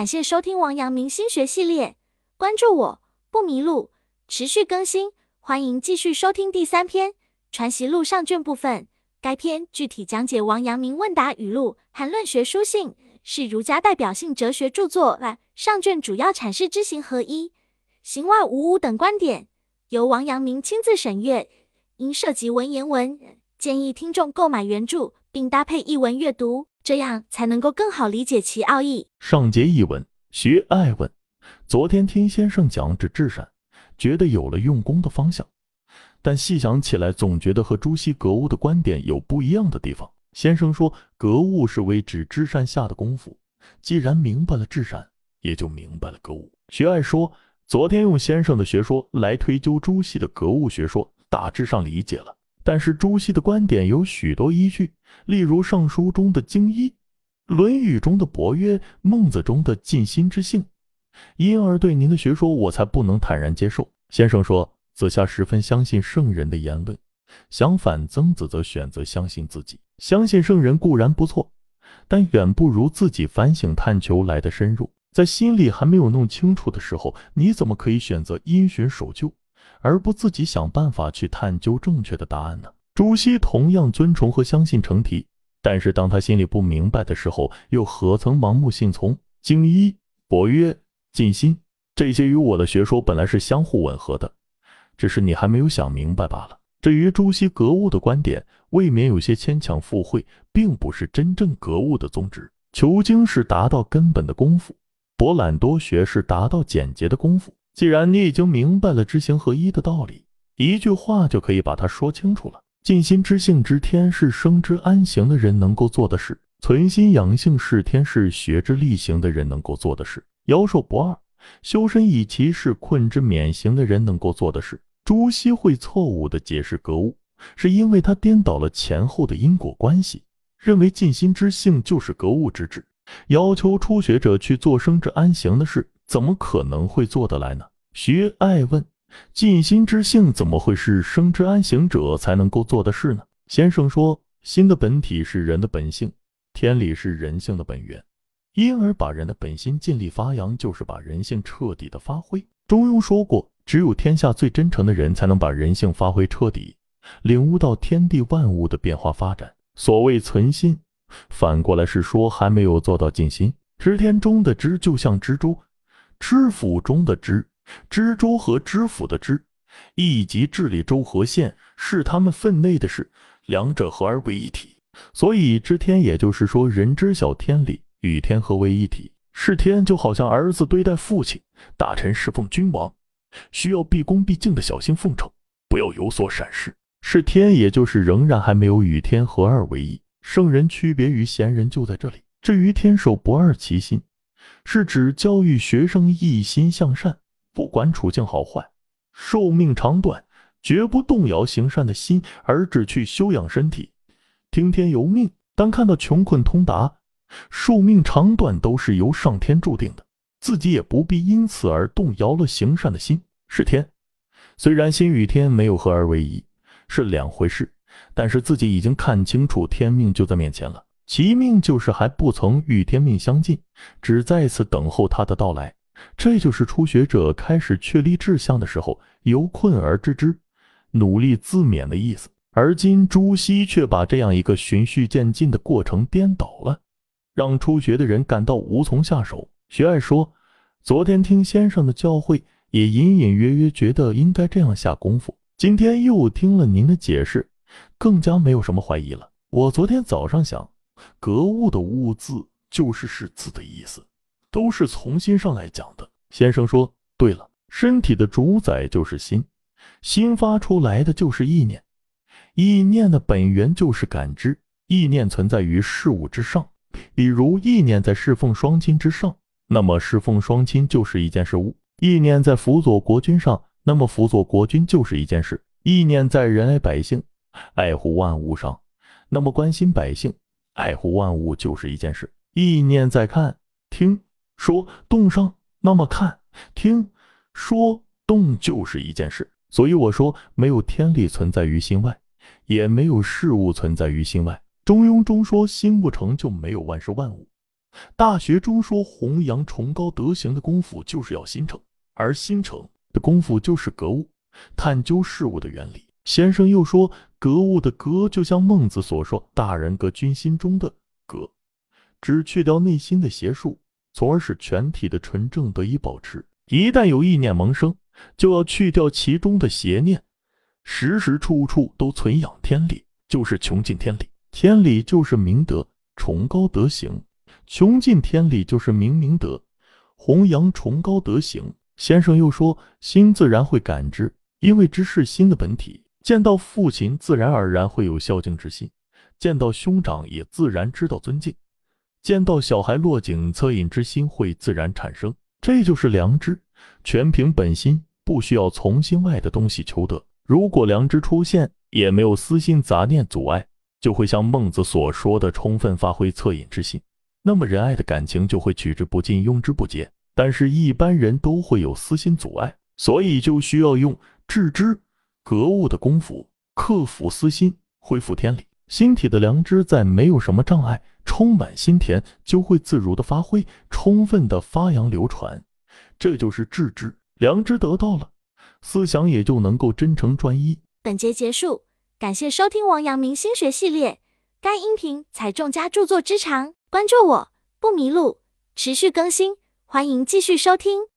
感谢收听王阳明心学系列，关注我不迷路，持续更新，欢迎继续收听第三篇《传习录》上卷部分。该篇具体讲解王阳明问答语录和论学书信，是儒家代表性哲学著作。上卷主要阐释知行合一、行外无物等观点，由王阳明亲自审阅，因涉及文言文，建议听众购买原著并搭配译文阅读。这样才能够更好理解其奥义。上节译文学爱问，昨天听先生讲指至善，觉得有了用功的方向，但细想起来，总觉得和朱熹格物的观点有不一样的地方。先生说格物是为指至善下的功夫，既然明白了至善，也就明白了格物。学爱说，昨天用先生的学说来推究朱熹的格物学说，大致上理解了。但是朱熹的观点有许多依据，例如《尚书》中的精一，《论语》中的博约，《孟子》中的尽心之性，因而对您的学说我才不能坦然接受。先生说，子夏十分相信圣人的言论，相反，曾子则选择相信自己。相信圣人固然不错，但远不如自己反省探求来的深入。在心里还没有弄清楚的时候，你怎么可以选择因循守旧？而不自己想办法去探究正确的答案呢？朱熹同样尊崇和相信成题，但是当他心里不明白的时候，又何曾盲目信从？经一、博约、尽心，这些与我的学说本来是相互吻合的，只是你还没有想明白罢了。至于朱熹格物的观点，未免有些牵强附会，并不是真正格物的宗旨。求精是达到根本的功夫，博览多学是达到简洁的功夫。既然你已经明白了知行合一的道理，一句话就可以把它说清楚了。尽心知性知天是生之安行的人能够做的事，存心养性是天是学之力行的人能够做的事。妖寿不二，修身以其是困之免行的人能够做的事。朱熹会错误地解释格物，是因为他颠倒了前后的因果关系，认为尽心知性就是格物之志，要求初学者去做生之安行的事。怎么可能会做得来呢？徐爱问：“尽心之性怎么会是生之安行者才能够做的事呢？”先生说：“心的本体是人的本性，天理是人性的本源，因而把人的本心尽力发扬，就是把人性彻底的发挥。”中庸说过：“只有天下最真诚的人，才能把人性发挥彻底，领悟到天地万物的变化发展。”所谓存心，反过来是说还没有做到尽心。知天中的知，就像蜘蛛。知府中的知，知州和知府的知，以及治理州和县是他们分内的事，两者合而为一体。所以知天，也就是说人知晓天理，与天合为一体。是天，就好像儿子对待父亲，大臣侍奉君王，需要毕恭毕敬的小心奉承，不要有所闪失。是天，也就是仍然还没有与天合二为一。圣人区别于贤人就在这里。至于天守不二其心。是指教育学生一心向善，不管处境好坏，寿命长短，绝不动摇行善的心，而只去修养身体，听天由命。当看到穷困通达，寿命长短都是由上天注定的，自己也不必因此而动摇了行善的心。是天，虽然心与天没有合而为一，是两回事，但是自己已经看清楚天命就在面前了。其命就是还不曾与天命相近，只在此等候他的到来。这就是初学者开始确立志向的时候，由困而知之，努力自勉的意思。而今朱熹却把这样一个循序渐进的过程颠倒了，让初学的人感到无从下手。学爱说，昨天听先生的教诲，也隐隐约约觉得应该这样下功夫。今天又听了您的解释，更加没有什么怀疑了。我昨天早上想。格物的物字就是是字的意思，都是从心上来讲的。先生说对了，身体的主宰就是心，心发出来的就是意念，意念的本源就是感知，意念存在于事物之上。比如意念在侍奉双亲之上，那么侍奉双亲就是一件事物；意念在辅佐国君上，那么辅佐国君就是一件事；意念在仁爱百姓、爱护万物上，那么关心百姓。爱护万物就是一件事，意念在看、听、说、动上，那么看、听、说、动就是一件事。所以我说，没有天理存在于心外，也没有事物存在于心外。中庸中说，心不成就没有万事万物。大学中说弘扬崇高德行的功夫就是要心诚，而心诚的功夫就是格物，探究事物的原理。先生又说，格物的格就像孟子所说“大人格君心中”的格，只去掉内心的邪术，从而使全体的纯正得以保持。一旦有意念萌生，就要去掉其中的邪念，时时处处都存养天理，就是穷尽天理。天理就是明德，崇高德行。穷尽天理就是明明德，弘扬崇高德行。先生又说，心自然会感知，因为知是心的本体。见到父亲，自然而然会有孝敬之心；见到兄长，也自然知道尊敬；见到小孩落井恻隐之心会自然产生。这就是良知，全凭本心，不需要从心外的东西求得。如果良知出现，也没有私心杂念阻碍，就会像孟子所说的，充分发挥恻隐之心。那么仁爱的感情就会取之不尽，用之不竭。但是，一般人都会有私心阻碍，所以就需要用致知格物的功夫克服私心，恢复天理。心体的良知在没有什么障碍、充满心田，就会自如的发挥，充分的发扬流传。这就是致知良知得到了，思想也就能够真诚专一。本节结束，感谢收听王阳明心学系列。该音频采众家著作之长。关注我不迷路，持续更新，欢迎继续收听。